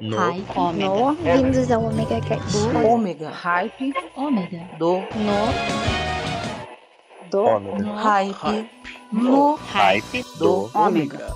No. Hype. Ômega. No, vindos ao Omega Cast. Ômega. Hype. Ômega. Do. No. Do Ômega. Hype. No. Hype Do. Ômega.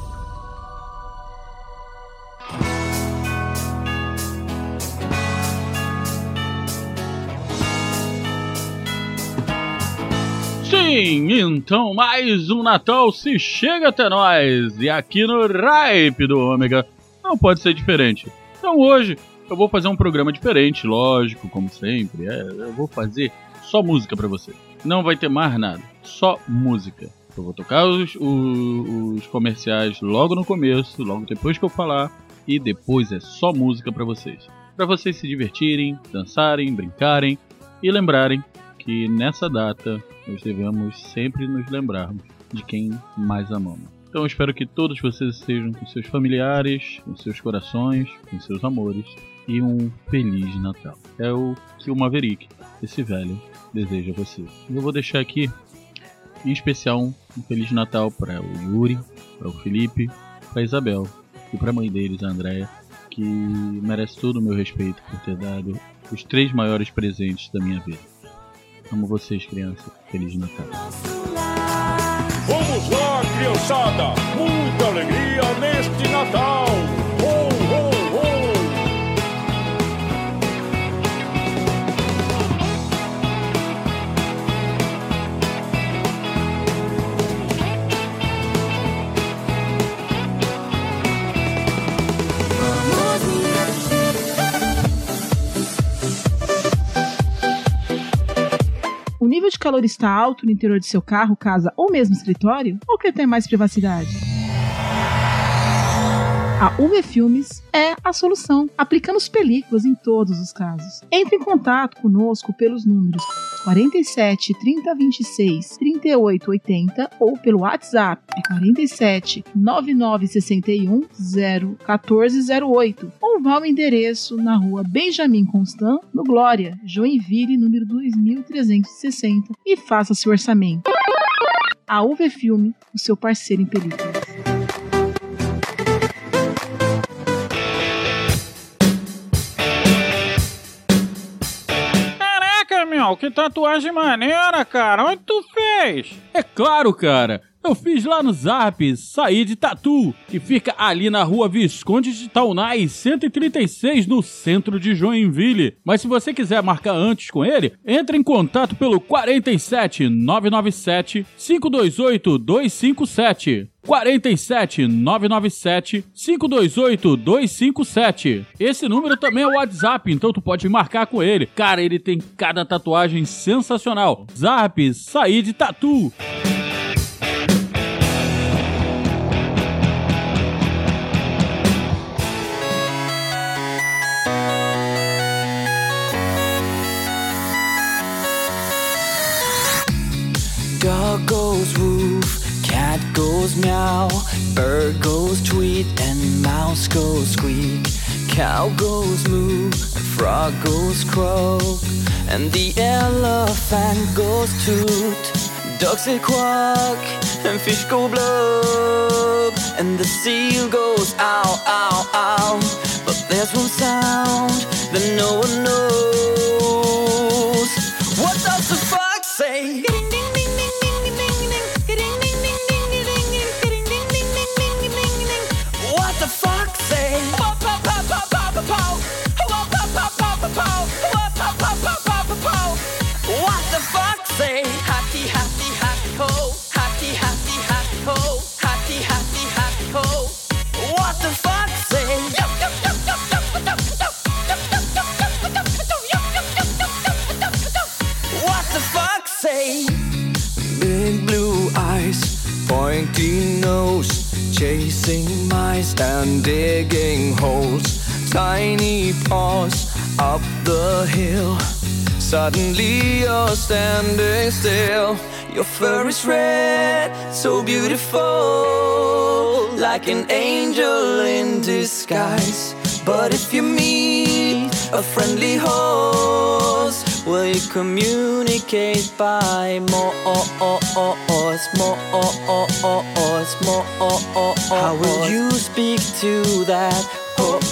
Sim, então mais um Natal se chega até nós e aqui no Ripe do Ômega não pode ser diferente. Então hoje eu vou fazer um programa diferente, lógico, como sempre. É, eu vou fazer só música pra você. Não vai ter mais nada, só música. Eu vou tocar os, os, os comerciais logo no começo, logo depois que eu falar, e depois é só música pra vocês. Pra vocês se divertirem, dançarem, brincarem e lembrarem que nessa data nós devemos sempre nos lembrarmos de quem mais amamos. Então espero que todos vocês estejam com seus familiares, com seus corações, com seus amores e um feliz Natal. É o que o Maverick, esse velho, deseja a você. Eu vou deixar aqui em especial um feliz Natal para o Yuri, para o Felipe, para Isabel e para a mãe deles, a Andrea, que merece todo o meu respeito por ter dado os três maiores presentes da minha vida. Amo vocês, crianças. Feliz Natal. Vamos lá, criançada! Muita alegria neste Natal! Nível de calor está alto no interior de seu carro, casa ou mesmo escritório? Ou quer ter mais privacidade? A UV Filmes é a solução, aplicando as películas em todos os casos. Entre em contato conosco pelos números 47 30 26 38 80 ou pelo WhatsApp é 47 99 61 0 14 08 ou vá ao endereço na rua Benjamin Constant, no Glória, Joinville, número 2360 e faça seu orçamento. A UV Filme, o seu parceiro em películas. Que tatuagem maneira, cara. Onde tu fez? É claro, cara. Eu fiz lá no Zap, saí de Tatu, que fica ali na rua Visconde de Taunay, 136, no centro de Joinville. Mas se você quiser marcar antes com ele, entre em contato pelo 47 997 528 257. 47 997 528 257. Esse número também é o WhatsApp, então tu pode marcar com ele. Cara, ele tem cada tatuagem sensacional. Zap, saí de Tatu. Goes meow, bird goes tweet, and mouse goes squeak. Cow goes moo, frog goes croak, and the elephant goes toot. Ducks say quack, and fish go blub, and the seal goes ow, ow, ow. Suddenly you're standing still. Your fur is red, so beautiful, like an angel in disguise. But if you meet a friendly horse, will you communicate by more, more, more? Oh oh oh how will you speak to that horse?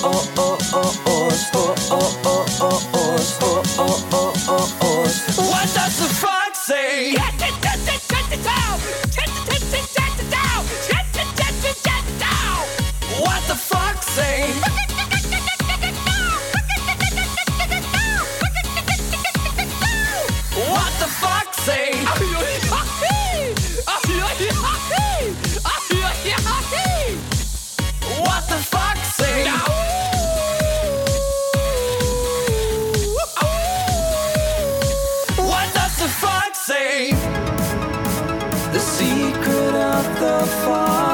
The secret of the fox,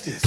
This.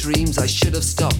Dreams, I should have stopped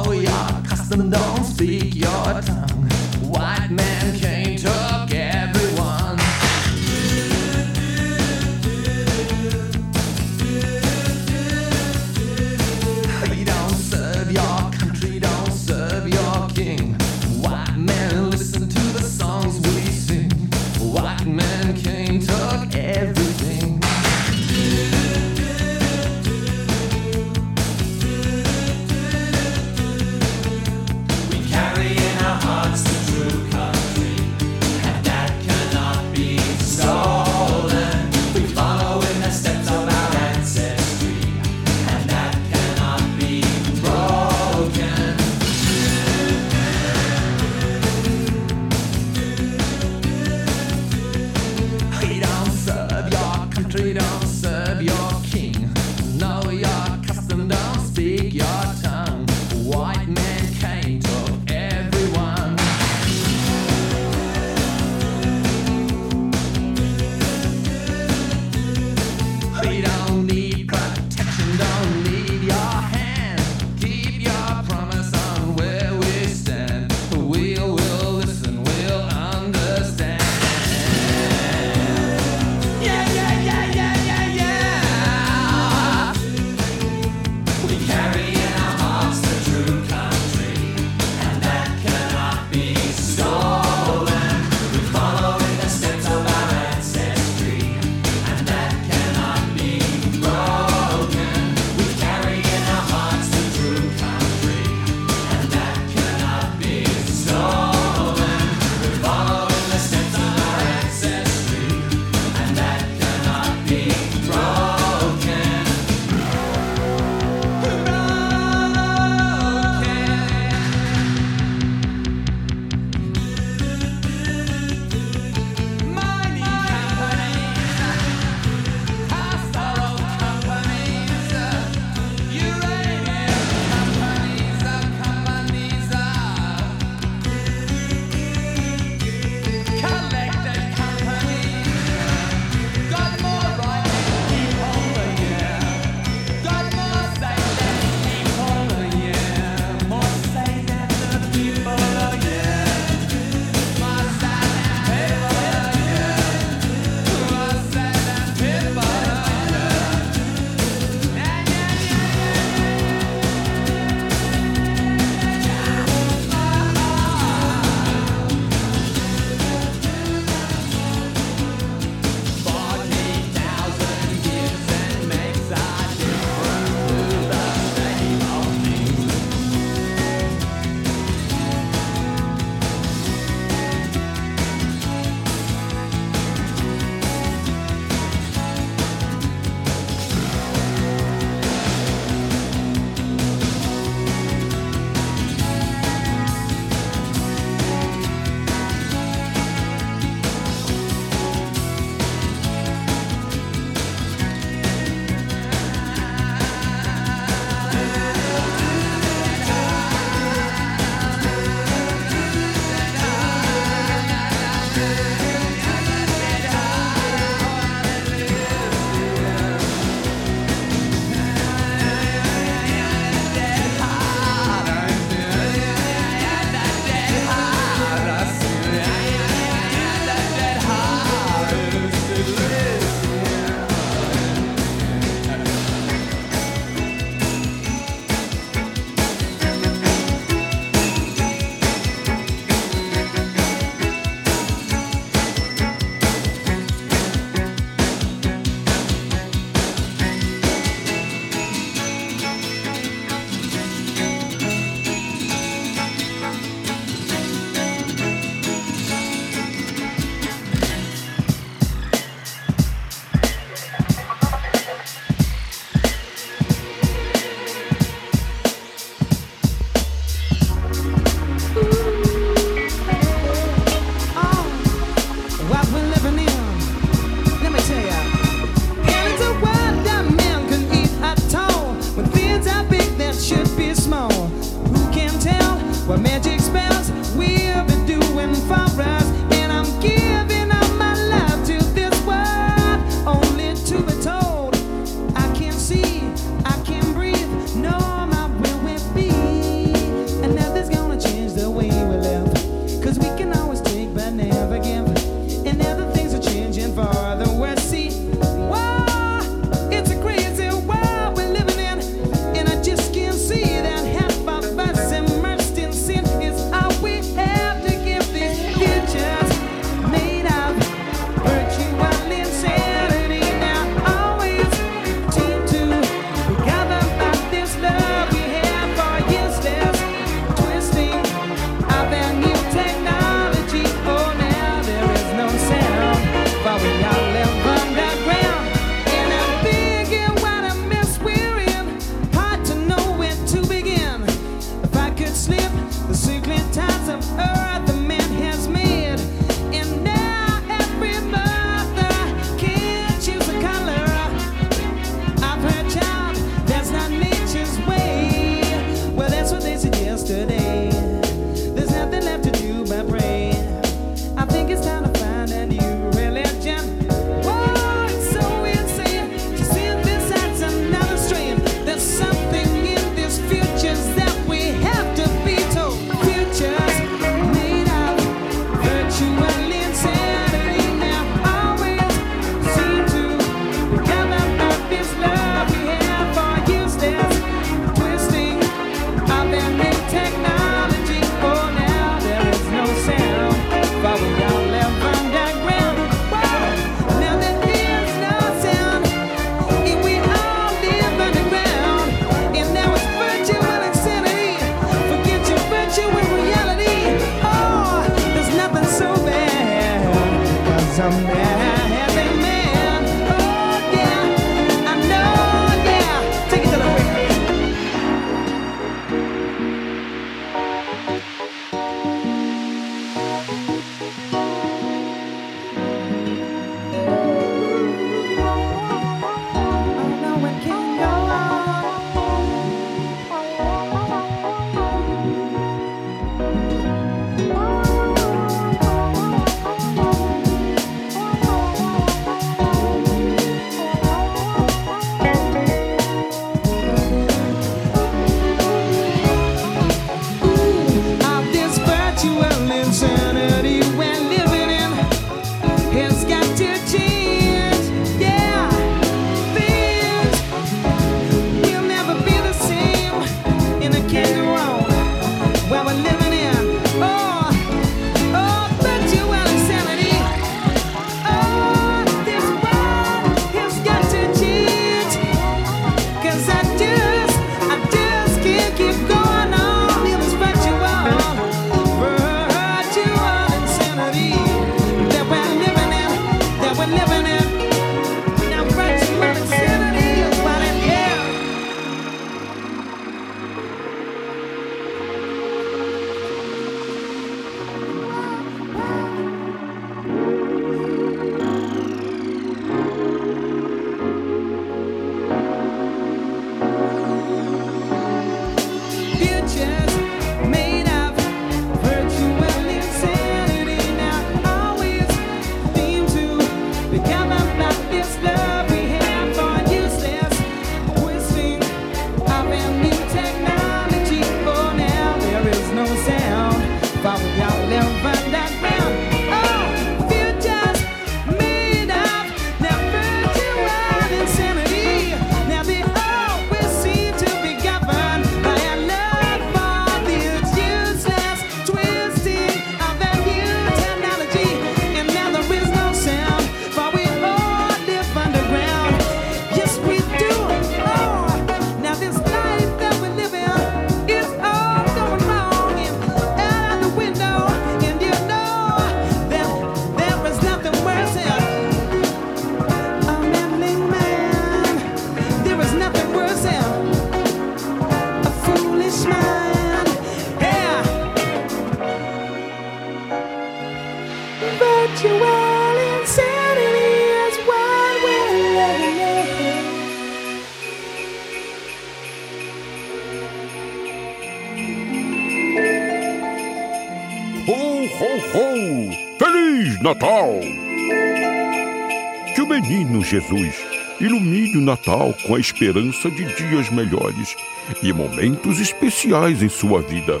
Jesus ilumine o Natal com a esperança de dias melhores e momentos especiais em sua vida.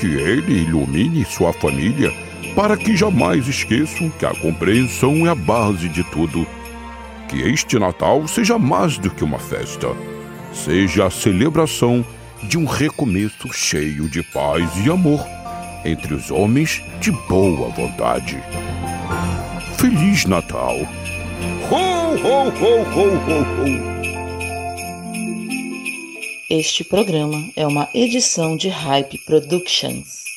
Que Ele ilumine sua família para que jamais esqueçam que a compreensão é a base de tudo. Que este Natal seja mais do que uma festa, seja a celebração de um recomeço cheio de paz e amor entre os homens de boa vontade. Feliz Natal! ho, ho, ho, ho, ho, ho. Este programa é uma edição de Hype Productions.